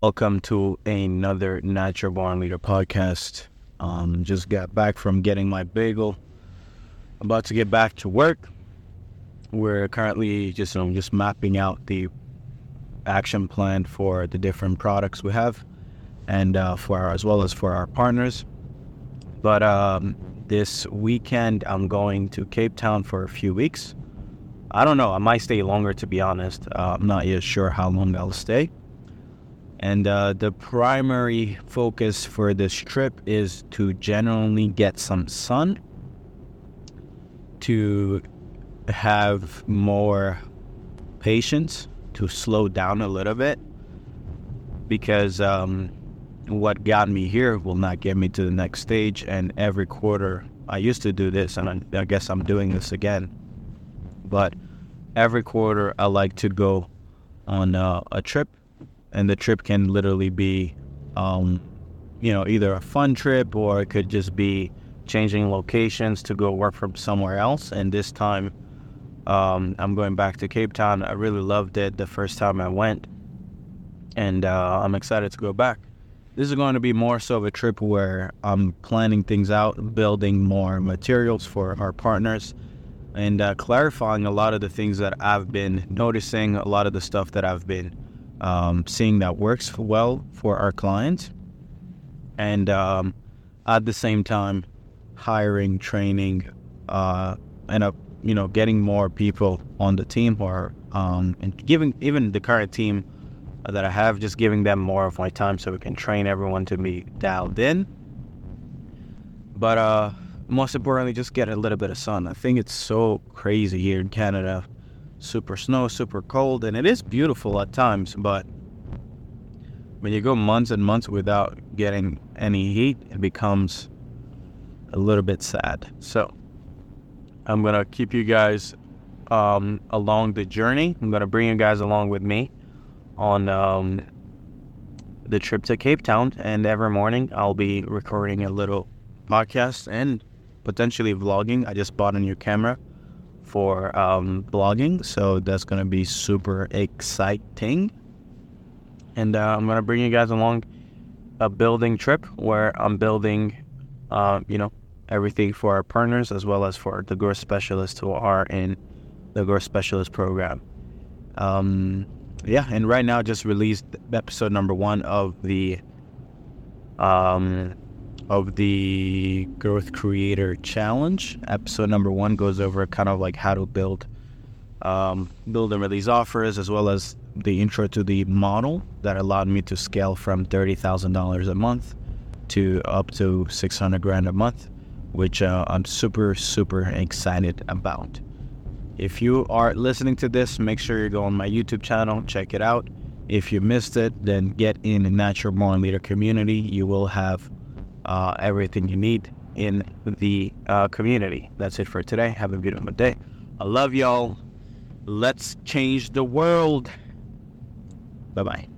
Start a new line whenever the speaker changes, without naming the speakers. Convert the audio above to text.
Welcome to another Natural Born Leader podcast. Um, just got back from getting my bagel. About to get back to work. We're currently just um, just mapping out the action plan for the different products we have, and uh, for our, as well as for our partners. But um, this weekend, I'm going to Cape Town for a few weeks. I don't know. I might stay longer, to be honest. Uh, I'm not yet sure how long I'll stay. And uh, the primary focus for this trip is to generally get some sun, to have more patience, to slow down a little bit, because um, what got me here will not get me to the next stage. And every quarter, I used to do this, and I, I guess I'm doing this again. But every quarter, I like to go on uh, a trip, and the trip can literally be, um, you know, either a fun trip or it could just be changing locations to go work from somewhere else. And this time, um, I'm going back to Cape Town. I really loved it the first time I went, and uh, I'm excited to go back. This is going to be more so of a trip where I'm planning things out, building more materials for our partners, and uh, clarifying a lot of the things that I've been noticing, a lot of the stuff that I've been um, seeing that works well for our clients, and um, at the same time, hiring, training, uh, and uh, you know, getting more people on the team, or um, and giving even the current team that I have, just giving them more of my time so we can train everyone to be dialed in. But uh, most importantly, just get a little bit of sun. I think it's so crazy here in Canada. Super snow, super cold, and it is beautiful at times, but when you go months and months without getting any heat, it becomes a little bit sad. So I'm gonna keep you guys um, along the journey. I'm gonna bring you guys along with me on um, the trip to Cape Town, and every morning I'll be recording a little podcast and potentially vlogging. I just bought a new camera for um, vlogging, so that's gonna be super exciting. And uh, I'm gonna bring you guys along a building trip where I'm building, uh, you know, everything for our partners as well as for the growth specialists who are in the growth specialist program. Um, yeah, and right now just released episode number one of the um of the Growth Creator Challenge. Episode number one goes over kind of like how to build um, build and release offers as well as the intro to the model that allowed me to scale from thirty thousand dollars a month to up to six hundred grand a month, which uh, I'm super super excited about. If you are listening to this, make sure you go on my YouTube channel, check it out. If you missed it, then get in the Natural Born Leader community. You will have uh, everything you need in the uh, community. That's it for today. Have a beautiful day. I love y'all. Let's change the world. Bye bye.